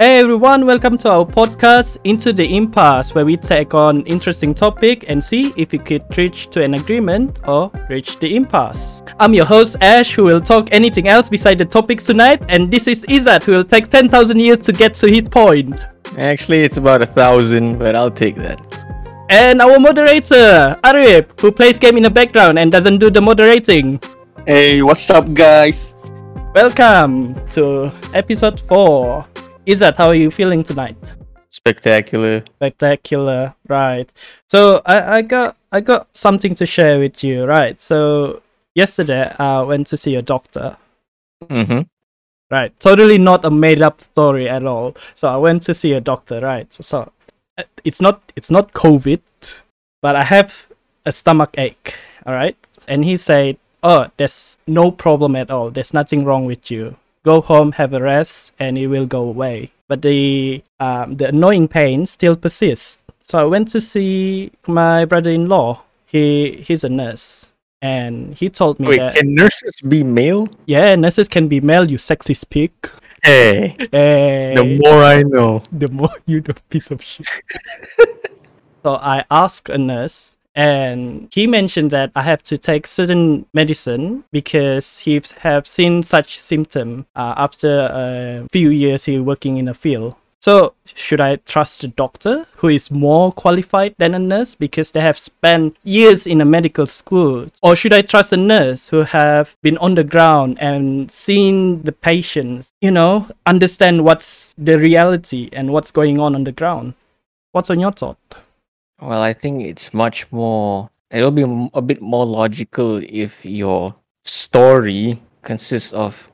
Hey everyone, welcome to our podcast Into the Impasse, where we take on interesting topic and see if we could reach to an agreement or reach the impasse. I'm your host Ash, who will talk anything else beside the topics tonight, and this is Izzat, who will take 10,000 years to get to his point. Actually, it's about a thousand, but I'll take that. And our moderator, Arif, who plays game in the background and doesn't do the moderating. Hey, what's up, guys? Welcome to episode 4. Izzat, how are you feeling tonight? Spectacular. Spectacular, right. So I, I got I got something to share with you, right? So yesterday I went to see a doctor. Mm-hmm. Right. Totally not a made up story at all. So I went to see a doctor, right? So it's not it's not COVID, but I have a stomach ache, all right? And he said, "Oh, there's no problem at all. There's nothing wrong with you. Go home, have a rest, and it will go away." But the um, the annoying pain still persists. So I went to see my brother-in-law. He he's a nurse, and he told me Wait, that can nurses be male? yeah, nurses can be male. You sexy speak. Hey, Hey. the more I know. the more you know piece of shit. so I asked a nurse and he mentioned that I have to take certain medicine because he have seen such symptom uh, after a few years he working in a field. So should I trust the doctor who is more qualified than a nurse because they have spent years in a medical school? Or should I trust a nurse who have been on the ground and seen the patients, you know, understand what's the reality and what's going on on the ground? What's on your thought? Well, I think it's much more. It'll be a bit more logical if your story consists of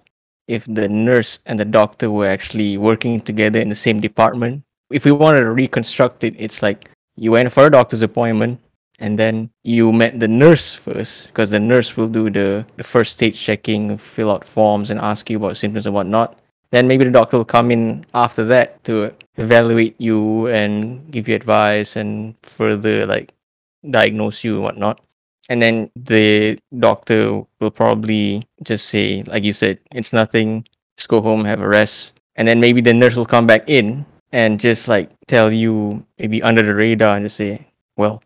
if the nurse and the doctor were actually working together in the same department. If we wanted to reconstruct it, it's like you went for a doctor's appointment and then you met the nurse first because the nurse will do the, the first stage checking, fill out forms, and ask you about symptoms and whatnot. Then maybe the doctor will come in after that to evaluate you and give you advice and further like diagnose you and whatnot. And then the doctor will probably just say, like you said, it's nothing, just go home, have a rest. And then maybe the nurse will come back in and just like tell you maybe under the radar and just say, well,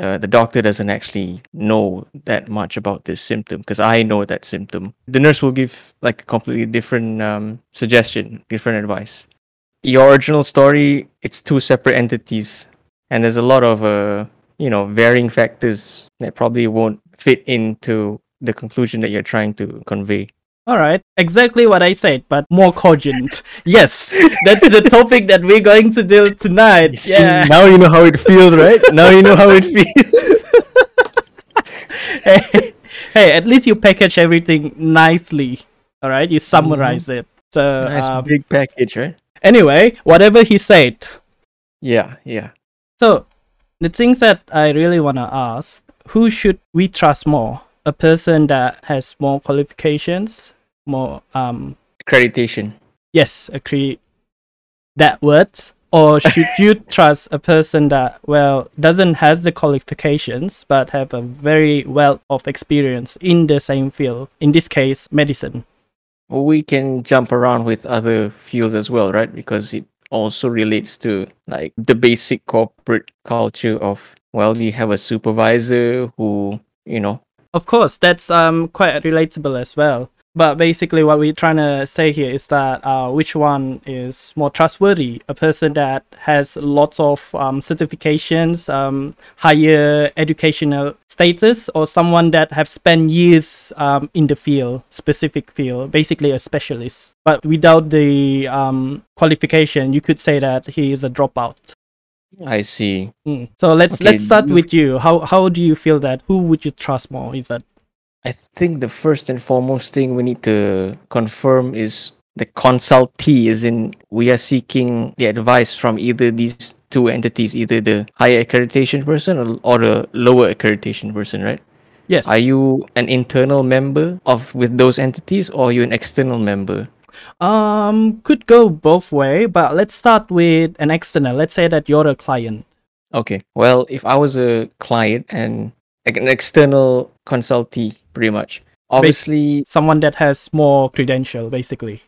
uh, the doctor doesn't actually know that much about this symptom because I know that symptom. The nurse will give like a completely different um, suggestion, different advice. Your original story, it's two separate entities, and there's a lot of uh, you know varying factors that probably won't fit into the conclusion that you're trying to convey. All right, exactly what I said, but more cogent. yes, that's the topic that we're going to do tonight. See, Yeah. now you know how it feels, right? now you know how it feels. hey, hey, at least you package everything nicely. All right, you summarize it. So, nice um, big package, right? anyway, whatever he said. Yeah, yeah. So, the things that I really want to ask who should we trust more? A person that has more qualifications, more, um, Accreditation. yes, agree that word, or should you trust a person that well doesn't has the qualifications but have a very wealth of experience in the same field? In this case, medicine. We can jump around with other fields as well, right? Because it also relates to like the basic corporate culture of well, you have a supervisor who, you know, Of course, that's um quite relatable as well. But basically, what we're trying to say here is that uh, which one is more trustworthy? A person that has lots of um, certifications, um, higher educational status, or someone that have spent years um, in the field, specific field, basically a specialist. But without the um, qualification, you could say that he is a dropout. I see. Mm. So let's Okay, let's start with you. How how do you feel that? Who would you trust more? Is that I think the first and foremost thing we need to confirm is the consultee, is in we are seeking the advice from either these two entities, either the higher accreditation person or, or the lower accreditation person, right? yes? Are you an internal member of with those entities or are you an external member? Um, could go both way, but let's start with an external. Let's say that you're a client. Okay. Well, if I was a client and like an external consultee, pretty much. Obviously, Someone that has more credential, basically.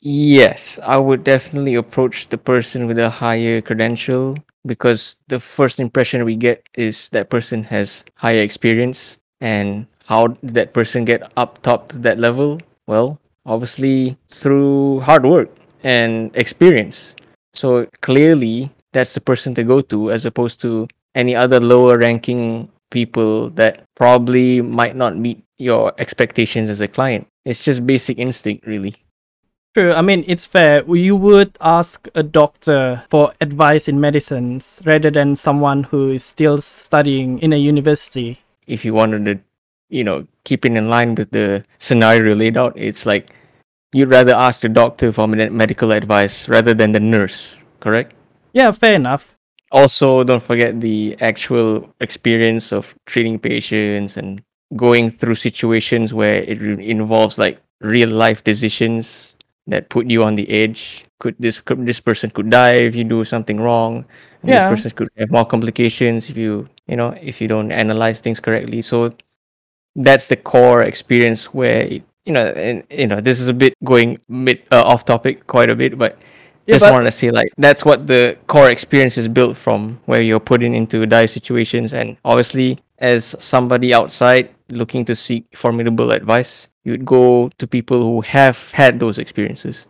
Yes, I would definitely approach the person with a higher credential because the first impression we get is that person has higher experience and how did that person get up top to that level? Well, obviously through hard work and experience. So clearly that's the person to go to as opposed to any other lower ranking people that probably might not meet your expectations as a client. It's just basic instinct really. True. I mean, it's fair. You would ask a doctor for advice in medicines rather than someone who is still studying in a university. If you wanted to, you know, keeping in line with the scenario laid out, it's like you'd rather ask the doctor for medical advice rather than the nurse, correct? Yeah, fair enough. Also, don't forget the actual experience of treating patients and going through situations where it re- involves like real life decisions that put you on the edge. Could this could, this person could die if you do something wrong? And This person could have more complications if you you know if you don't analyze things correctly. So that's the core experience where it, you know and you know this is a bit going mid uh, off topic quite a bit, but Yeah, just wanted to say like that's what the core experience is built from where you're put in into dire situations and obviously as somebody outside looking to seek formidable advice you'd go to people who have had those experiences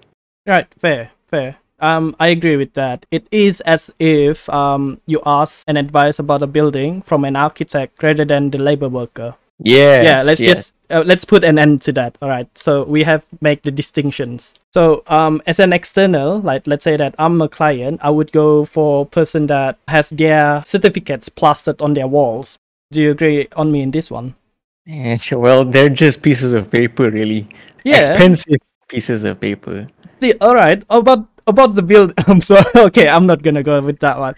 Right, fair, fair. Um, I agree with that. It is as if um you ask an advice about a building from an architect rather than the labor worker. Yes, yeah, let's yes. just uh, let's put an end to that. All right. So we have make the distinctions. So um, as an external, like let's say that I'm a client, I would go for a person that has their certificates plastered on their walls. Do you agree on me in this one? And, well they're just pieces of paper really Yeah. expensive pieces of paper The, all right. About about the build. I'm sorry. Okay, I'm not gonna go with that one.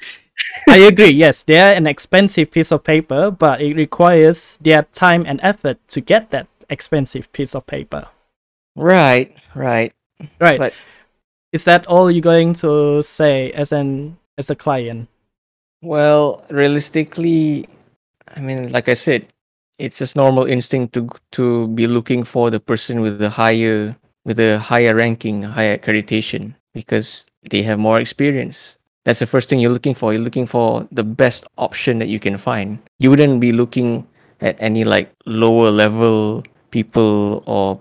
I agree. Yes, they're an expensive piece of paper, but it requires their time and effort to get that expensive piece of paper. right right Right. But- Is that all you're going to say as an as a client? Well, realistically, I mean, like I said, it's just normal instinct to to be looking for the person with the higher with a higher ranking, higher accreditation because they have more experience. That's the first thing you're looking for. You're looking for the best option that you can find. You wouldn't be looking at any like lower level people or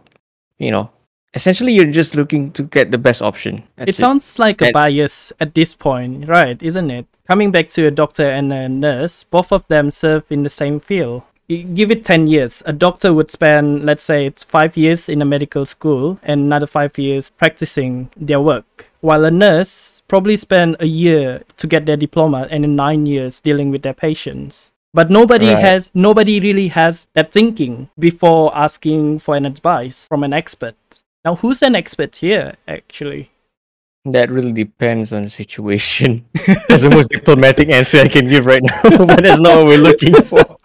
you know, essentially you're just looking to get the best option. That's it sounds like a That- bias at this point, right? Isn't it? Coming back to a doctor and a nurse, both of them serve in the same field. Give it 10 years. A doctor would spend, let's say, it's five years in a medical school and another five years practicing their work. While a nurse probably spend a year to get their diploma and in nine years dealing with their patients. But nobody Right. has, nobody really has that thinking before asking for an advice from an expert. Now, who's an expert here, actually? That really depends on the situation. That's the most diplomatic answer I can give right now, but that's not what we're looking for.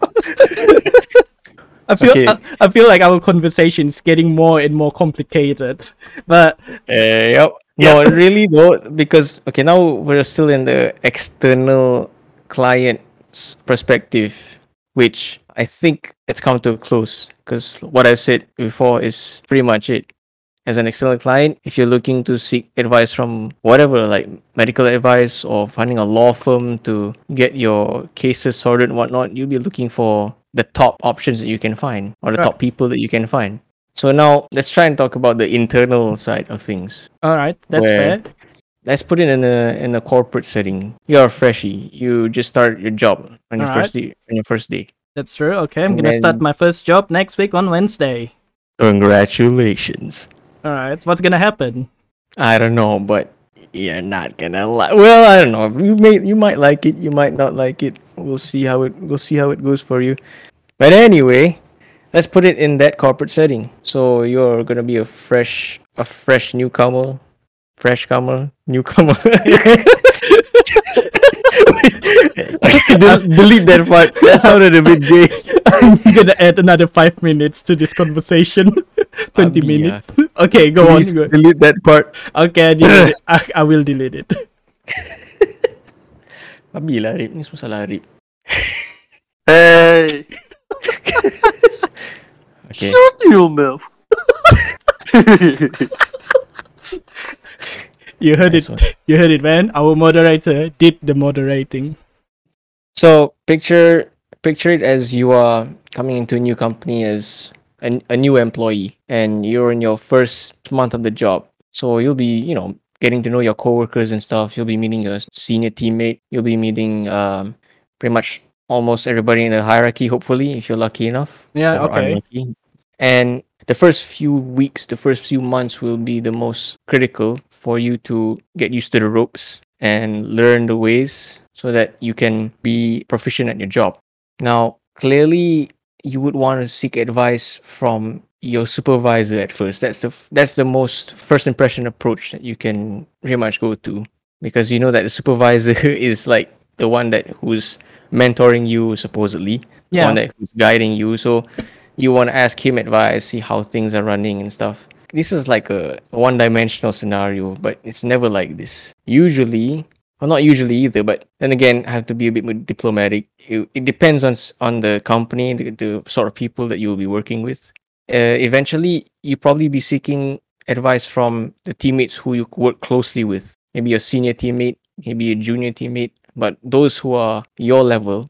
I feel Okay. I, I feel like our conversation is getting more and more complicated. But Uh, yep. No, really though, because okay, now we're still in the external client's perspective, which I think it's come to a close. Because what I've said before is pretty much it. As an external client, if you're looking to seek advice from whatever, like medical advice or finding a law firm to get your cases sorted and whatnot, you'll be looking for the top options that you can find or the Right. top people that you can find. So now let's try and talk about the internal side of things. all right, that's fair. Let's put it in a in a corporate setting. You're a freshie. You just start your job on your first day. On your first day. That's true. Okay, I'm And gonna start my first job next week on Wednesday. Congratulations. All right, what's gonna happen? I don't know, but you're not gonna like. Well, I don't know. You may you might like it. You might not like it. We'll see how it we'll see how it goes for you. But anyway, let's put it in that corporate setting. So you're gonna be a fresh a fresh newcomer, fresh comer, newcomer. Del- delete that part. That sounded a bit gay. I'm gonna add another five minutes to this conversation. Twenty Abi, minutes. Okay, go Please on. Go. delete that part. Okay, I. I, I will delete it. Abi lah, Rip. Ni semua salah Rip. Hey, Okay. you move. You heard Nice it. one. You heard it, man. Our moderator did the moderating. So picture picture it as you are coming into a new company as a, a new employee and you're in your first month of the job. So you'll be, you know, getting to know your coworkers and stuff. You'll be meeting a senior teammate. You'll be meeting um, pretty much almost everybody in the hierarchy, hopefully, if you're lucky enough. Yeah. or Okay. unlucky. And the first few weeks, the first few months will be the most critical for you to get used to the ropes and learn the ways so that you can be proficient at your job. Now, clearly, you would want to seek advice from your supervisor at first. That's the that's the most first impression approach that you can pretty much go to because you know that the supervisor is like the one that who's mentoring you supposedly Yeah. one that who's guiding you. So you want to ask him advice, see how things are running and stuff. This is like a one-dimensional scenario, but it's never like this. Usually, well, not usually either, but then again, I have to be a bit more diplomatic. It, it depends on on the company, the, the sort of people that you'll be working with. Uh, eventually, you probably be seeking advice from the teammates who you work closely with. Maybe your senior teammate, maybe a junior teammate, but those who are your level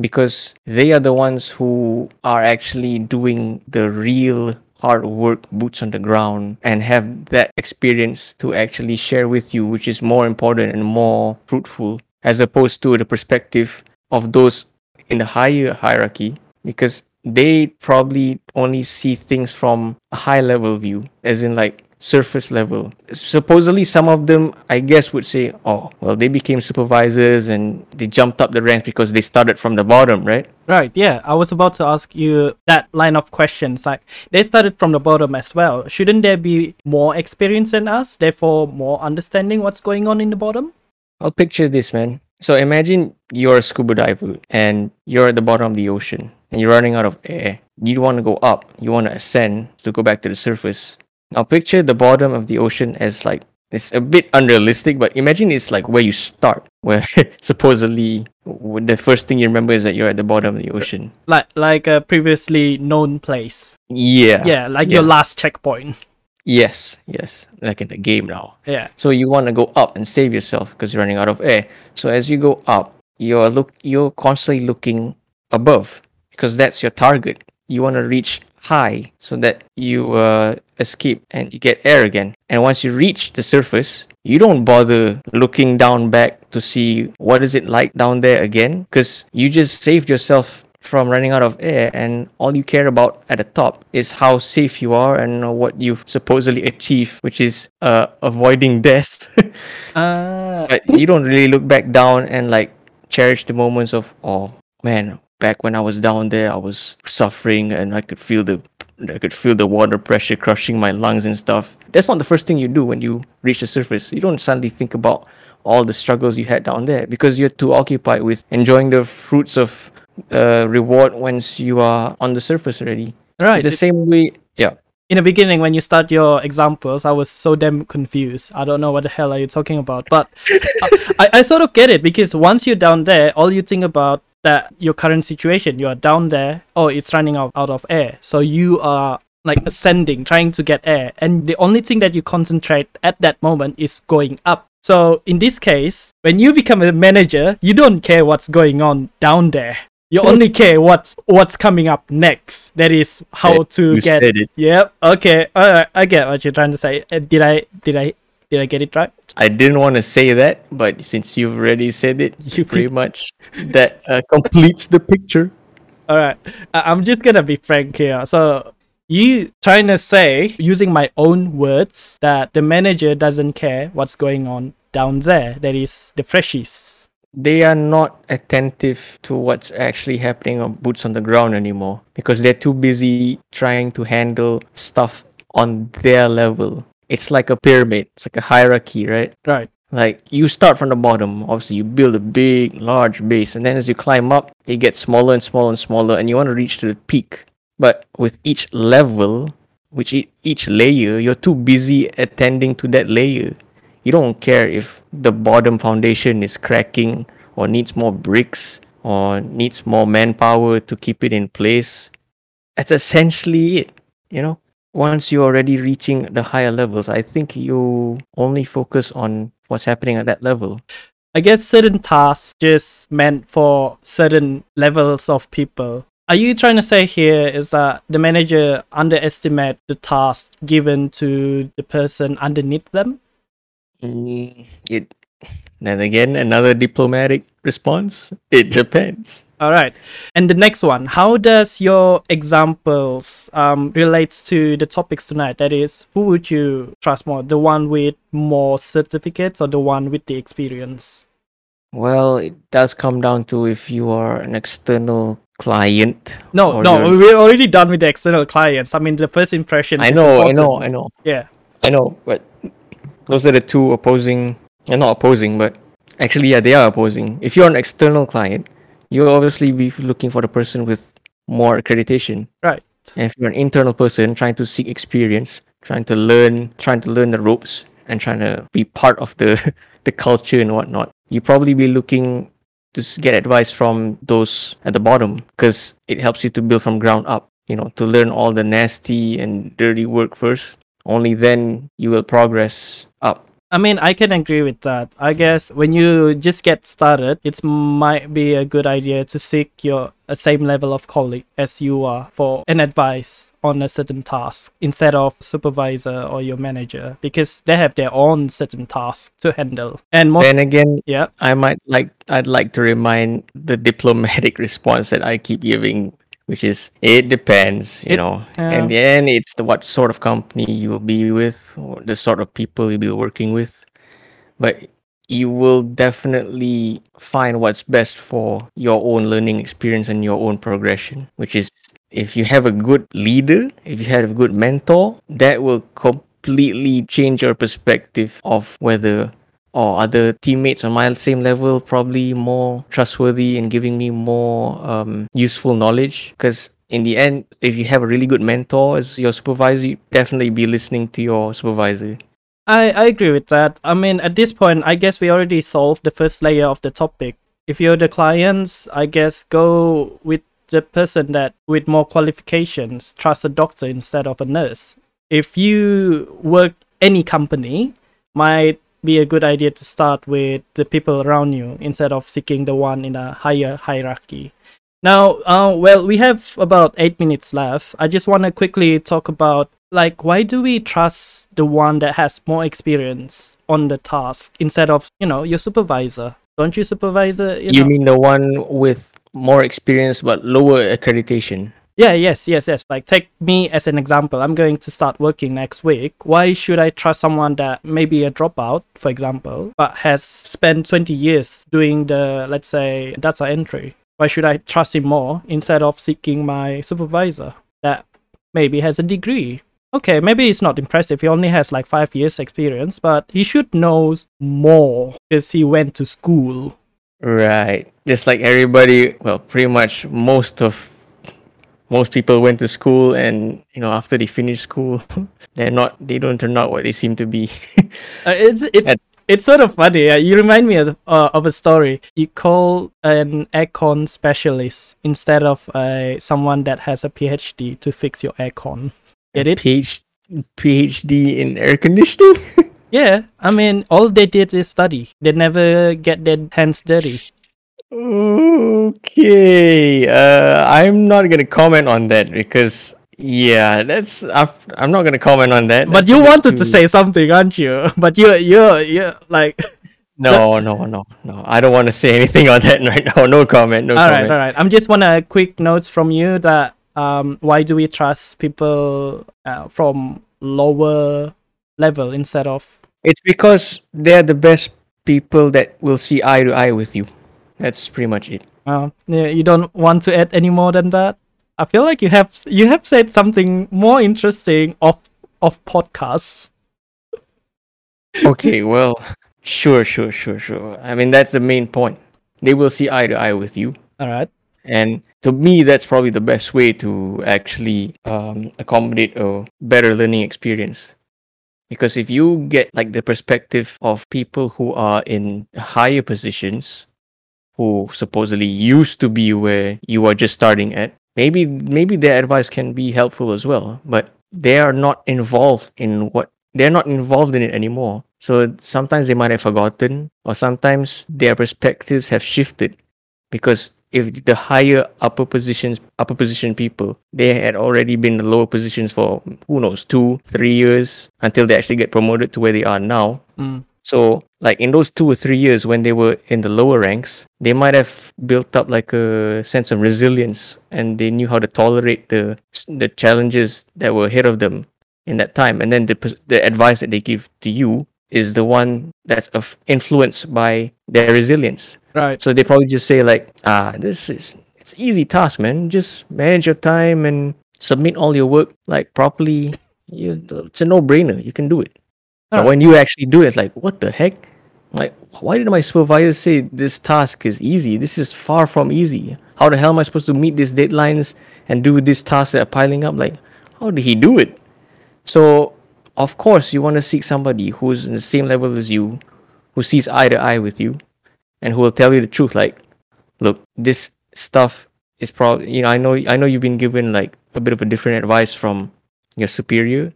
because they are the ones who are actually doing the real hard work, boots on the ground, and have that experience to actually share with you, which is more important and more fruitful, as opposed to the perspective of those in the higher hierarchy, because they probably only see things from a high level view, as in like surface level. Supposedly, some of them, I guess, would say, oh, well, they became supervisors and they jumped up the ranks because they started from the bottom, right? Right. Yeah. I was about to ask you that line of questions. Like they started from the bottom as well. Shouldn't there be more experience than us? Therefore, more understanding what's going on in the bottom. I'll picture this, man. So imagine you're a scuba diver and you're at the bottom of the ocean and you're running out of air. You want to go up, you want to ascend to go back to the surface. Now picture the bottom of the ocean as like it's a bit unrealistic, but imagine it's like where you start, where supposedly the first thing you remember is that you're at the bottom of the ocean. Like like a previously known place. Yeah. Yeah. Like your last checkpoint. Yes, yes. Like in the game now. Yeah. So you want to go up and save yourself because you're running out of air. So as you go up, you're look you're constantly looking above because that's your target. You want to reach high so that you uh, escape and you get air again. And once you reach the surface, you don't bother looking down back to see what is it like down there again because you just saved yourself from running out of air and all you care about at the top is how safe you are and what you've supposedly achieved which is uh, avoiding death Uh, but you don't really look back down and like cherish the moments of oh man back when i was down there i was suffering and i could feel the i could feel the water pressure crushing my lungs and stuff. That's not the first thing you do when you reach the surface. You don't suddenly think about all the struggles you had down there because you're too occupied with enjoying the fruits of uh, reward once you are on the surface already. Right. it's the same way yeah. In the beginning when you start your examples i was so damn confused. I don't know what the hell are you talking about but I, I sort of get it because once you're down there all you think about that your current situation you are down there oh it's running out, out of air so you are like ascending trying to get air and the only thing that you concentrate at that moment is going up so in this case when you become a manager you don't care what's going on down there you only care what's what's coming up next that is how to get said it Yep. Okay. All right. I get what you're trying to say. Uh, did I? Did I? Did I get it right? I didn't want to say that but since you've already said it You pretty much that uh, completes the picture All right. I'm just gonna be frank here. So you trying to say, using my own words, that the manager doesn't care what's going on down there. That is the freshies. they are not attentive to what's actually happening on boots on the ground anymore because they're too busy trying to handle stuff on their level. It's like a pyramid, it's like a hierarchy, right? Right. Like you start from the bottom, obviously you build a big, large base, and then as you climb up, it gets smaller and smaller and smaller, and you want to reach to the peak. But with each level, which e- each layer, you're too busy attending to that layer. You don't care if the bottom foundation is cracking or needs more bricks or needs more manpower to keep it in place. That's essentially it, you know? Once you're already reaching the higher levels, I think you only focus on what's happening at that level. I guess certain tasks just meant for certain levels of people. Are you trying to say here is that the manager underestimate the task given to the person underneath them? Mm, it then again another diplomatic response. It depends. All right. And the next one, how does your examples um, relates to the topics tonight? That is, who would you trust more, the one with more certificates or the one with the experience? Well, it does come down to if you are an external client. No, no, you're- we're already done with the external clients. I mean, the first impression. I know, I know, I know, Yeah. I know, but those are the two opposing. And not opposing, but actually, yeah, they are opposing. If you're an external client, you'll obviously be looking for the person with more accreditation. Right. And if you're an internal person trying to seek experience, trying to learn, trying to learn the ropes, and trying to be part of the the culture and whatnot, you probably be looking to get advice from those at the bottom because it helps you to build from ground up. You know, to learn all the nasty and dirty work first. Only then you will progress up. I mean, I can agree with that. I guess when you just get started, it might be a good idea to seek your a same level of colleague as you are for an advice on a certain task instead of supervisor or your manager because they have their own certain task to handle. And most Then again, yeah, I might like I'd like to remind the diplomatic response that I keep giving, which is it depends, you It- know. yeah. In the end, it's the what sort of company you will be with, or the sort of people you'll be working with. But you will definitely find what's best for your own learning experience and your own progression, which is if you have a good leader, if you have a good mentor, that will completely change your perspective of whether or other teammates on my same level probably more trustworthy and giving me more um, useful knowledge because in the end if you have a really good mentor as your supervisor you definitely be listening to your supervisor I, I agree with that. I mean, at this point, I guess we already solved the first layer of the topic. If you're the clients, I guess go with the person that with more qualifications, trust a doctor instead of a nurse. If you work any company, might be a good idea to start with the people around you instead of seeking the one in a higher hierarchy. Now, uh, well, we have about eight minutes left. I just want to quickly talk about like why do we trust the one that has more experience on the task instead of you know your supervisor? Don't you supervisor? You, you know? mean the one with more experience but lower accreditation Yeah, yes, yes, yes. Like take me as an example. I'm going to start working next week. Why should I trust someone that may be a dropout, for example, but has spent 20 years doing the let's say data entry? Why should I trust him more instead of seeking my supervisor that maybe has a degree? Okay, maybe it's not impressive. He only has like five years experience, but he should know more because he went to school. right just like everybody well pretty much most of most people went to school and you know after they finish school they're not they don't turn out what they seem to be Uh, it's it's And- it's sort of funny. Uh, you remind me of, uh, of a story. You call an aircon specialist instead of uh, someone that has a PhD to fix your aircon. Get it? PhD, PhD in air conditioning Yeah. I mean, all they did is study. They never get their hands dirty. Okay, uh, I'm not gonna comment on that because yeah, that's I'm, I'm not gonna comment on that. But That's you wanted to say something, aren't you? But you you you like. no, no, no, no. I don't want to say anything on that right now. No comment. No all right, comment. all right. I'm just want a quick notes from you that um, why do we trust people uh, from lower level instead of It's because they're the best people that will see eye to eye with you. That's pretty much it. Uh, yeah, you don't want to add any more than that. I feel like you have you have said something more interesting off of podcasts. Okay, well, sure, sure, sure, sure. I mean, that's the main point. They will see eye to eye with you. All right. And to me, that's probably the best way to actually um, accommodate a better learning experience. Because if you get like the perspective of people who are in higher positions, who supposedly used to be where you are just starting at, maybe maybe their advice can be helpful as well. But they are not involved in what they're not involved in it anymore. So sometimes they might have forgotten, or sometimes their perspectives have shifted because if the higher upper positions upper position people they had already been the lower positions for who knows two three years until they actually get promoted to where they are now Mm. So like in those two or three years when they were in the lower ranks they might have built up like a sense of resilience and they knew how to tolerate the the challenges that were ahead of them in that time and then the the advice that they give to you is the one that's of influenced by their resilience Right. so they probably just say like, ah, this is it's easy task, man. Just manage your time and submit all your work like properly. You, it's a no-brainer. You can do it. But when you actually do it, it's like, what the heck? Like, why did my supervisor say this task is easy? This is far from easy. How the hell am I supposed to meet these deadlines and do these tasks that are piling up? Like, how did he do it? So, of course, you want to seek somebody who's in the same level as you, who sees eye to eye with you, and who will tell you the truth. Like, look, this stuff is probably you know I know I know you've been given like a bit of a different advice from your superior,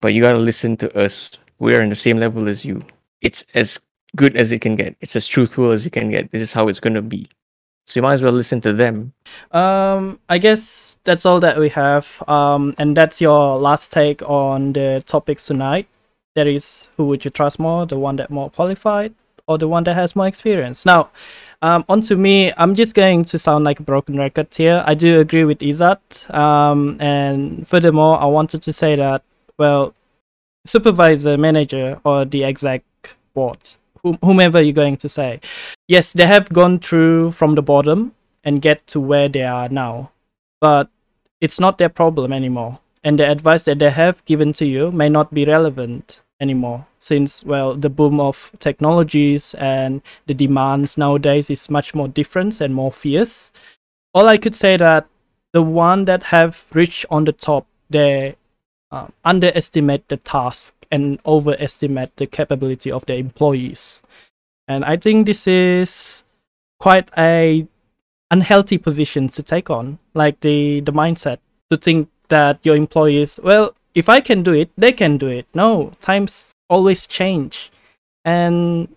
but you gotta listen to us. We're in the same level as you. It's as good as it can get. It's as truthful as it can get. This is how it's gonna be. So you might as well listen to them. Um, I guess that's all that we have. Um, and that's your last take on the topics tonight. That is, who would you trust more? The one that more qualified, or the one that has more experience? Now, um, on to me. I'm just going to sound like a broken record here. I do agree with Izzat. Um, and furthermore, I wanted to say that well, supervisor, manager, or the exec board, whom- whomever you're going to say, yes, they have gone through from the bottom and get to where they are now. But it's not their problem anymore. And the advice that they have given to you may not be relevant anymore since well the boom of technologies and the demands nowadays is much more different and more fierce. All I could say that the one that have reached on the top they uh, underestimate the task and overestimate the capability of their employees. And I think this is quite a unhealthy position to take on like the the mindset to think that your employees well if i can do it they can do it. No times always change. And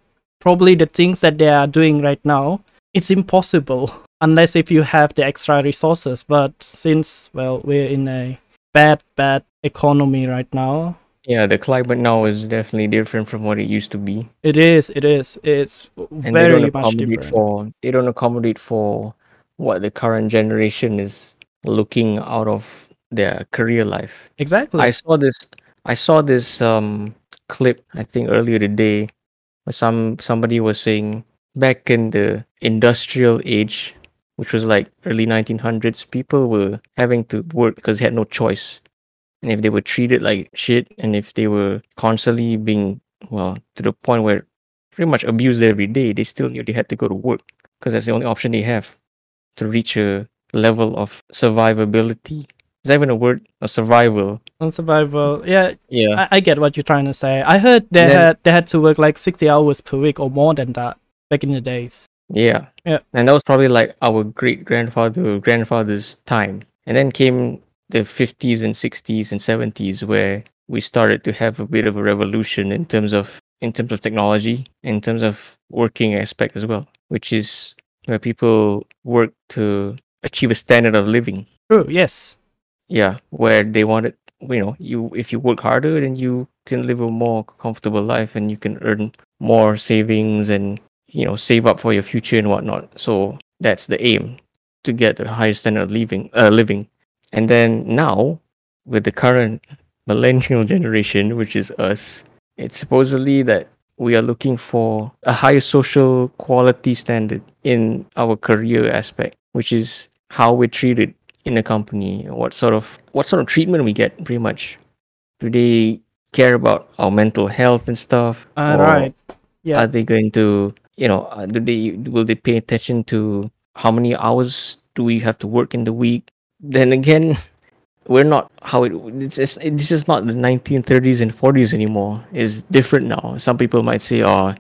probably the things that they are doing right now it's impossible unless if you have the extra resources. But since well we're in a bad bad economy right now Yeah, the climate now is definitely different from what it used to be. it is it is it's and they don't much accommodate different for they don't accommodate for what the current generation is looking out of their career life. exactly I saw this I saw this um clip I think earlier today where some somebody was saying back in the industrial age which was like early 1900s people were having to work because they had no choice. And if they were treated like shit and if they were constantly being well to the point where pretty much abused every day they still knew they had to go to work because that's the only option they have to reach a level of survivability. Is that even a word? A survival. On survival. Yeah yeah. I, I get what you're trying to say. I heard they then- had they had to work like sixty hours per week or more than that back in the days. Yeah. Yeah. And that was probably like our great grandfather grandfather's time. And then came the 50s and 60s and 70s where we started to have a bit of a revolution in terms of in terms of technology, in terms of working aspect as well, which is where people work to achieve a standard of living. True. Yes. Yeah, where they wanted you know, you if you work harder then you can live a more comfortable life and you can earn more savings and you know save up for your future and whatnot. So that's the aim to get a higher standard of living uh, living. And then now with the current millennial generation, which is us, it's supposedly that we are looking for a higher social quality standard in our career aspect, which is how we're treated in a company, what sort of what sort of treatment we get pretty much. Do they care about our mental health and stuff? Uh, right. Yeah. Are they going to, you know, uh, do they will they pay attention to how many hours do we have to work in the week? Then again, we're not how it. It's, it's it, this is not the 1930s and 40s anymore. It's different now. Some people might say, "Oh,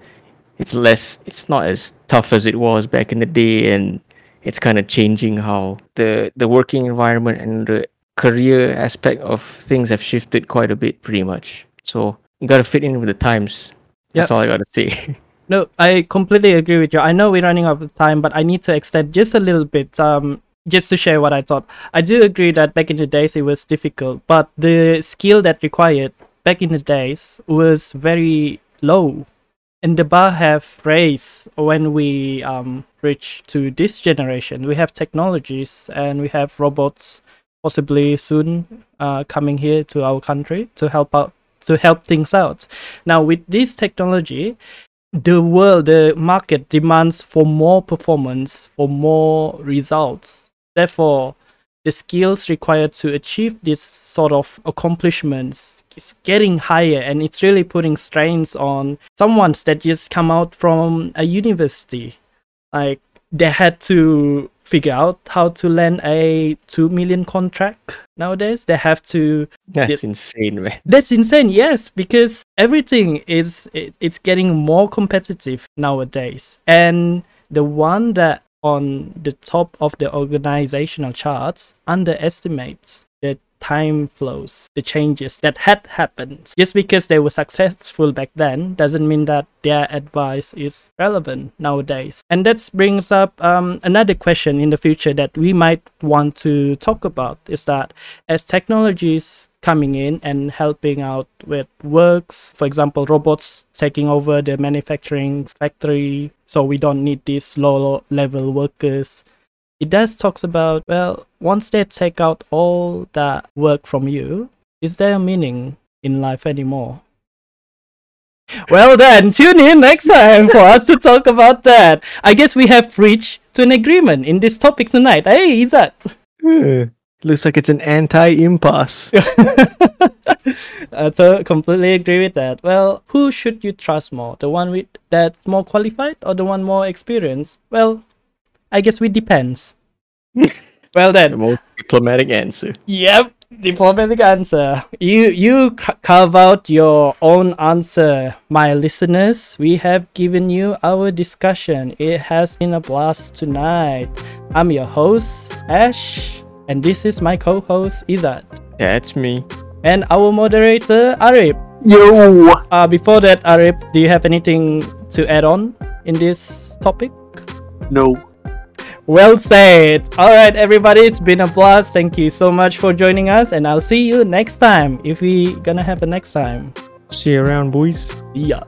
it's less. It's not as tough as it was back in the day," and it's kind of changing how the the working environment and the career aspect of things have shifted quite a bit, pretty much. So you gotta fit in with the times. That's all I gotta say. No, I completely agree with you. I know we're running out of time, but I need to extend just a little bit, um, just to share what I thought. I do agree that back in the days it was difficult, but the skill that required back in the days was very low, and the bar have raised when we um reach to this generation. We have technologies and we have robots, possibly soon, uh, coming here to our country to help out to help things out. Now with this technology the world the market demands for more performance for more results. Therefore the skills required to achieve this sort of accomplishments is getting higher and it's really putting strains on someone that just come out from a university. Like they had to figure out how to land a 2 million contract nowadays they have to That's insane, man. that's insane, yes, because everything is it, it's getting more competitive nowadays. And the one that on the top of the organizational charts underestimates the time flows, the changes that had happened. Just because they were successful back then doesn't mean that their advice is relevant nowadays. And that brings up um, another question in the future that we might want to talk about is that as technologies coming in and helping out with works, for example, robots taking over the manufacturing factory, so we don't need these low level workers it does talks about well once they take out all that work from you is there a meaning in life anymore well then tune in next time for us to talk about that i guess we have reached to an agreement in this topic tonight hey Izzat Looks like it's an anti-impasse. I so completely agree with that. Well, who should you trust more? The one with that's more qualified or the one more experienced? Well, I guess it depends. well then. the most diplomatic answer. Yep, diplomatic answer. You you c- carve out your own answer, my listeners. We have given you our discussion. It has been a blast tonight. I'm your host Ash, and this is my co-host Izzat, That's me. and our moderator Arif. Yo! Uh, before that, Arif, do you have anything to add on in this topic? No. Well said. All right, everybody, it's been a blast. Thank you so much for joining us, and I'll see you next time if we gonna have a next time. See you around, boys. Yeah.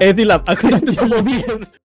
Eh, silap. Aku tahu